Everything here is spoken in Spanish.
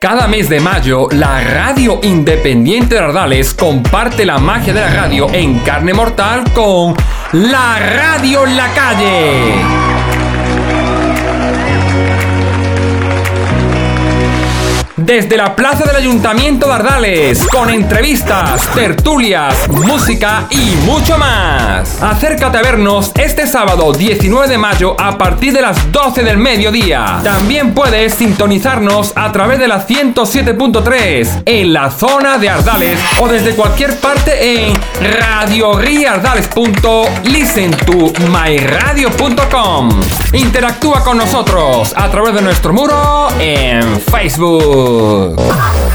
Cada mes de mayo, la radio independiente de Ardales comparte la magia de la radio en carne mortal con La Radio en la Calle. Desde la plaza del Ayuntamiento de Ardales, con entrevistas, tertulias, música y mucho más. Acércate a vernos este sábado 19 de mayo a partir de las 12 del mediodía. También puedes sintonizarnos a través de la 107.3 en la zona de Ardales o desde cualquier parte en radioriardales.listentomyradio.com. Interactúa con nosotros a través de nuestro muro en Facebook. 굿.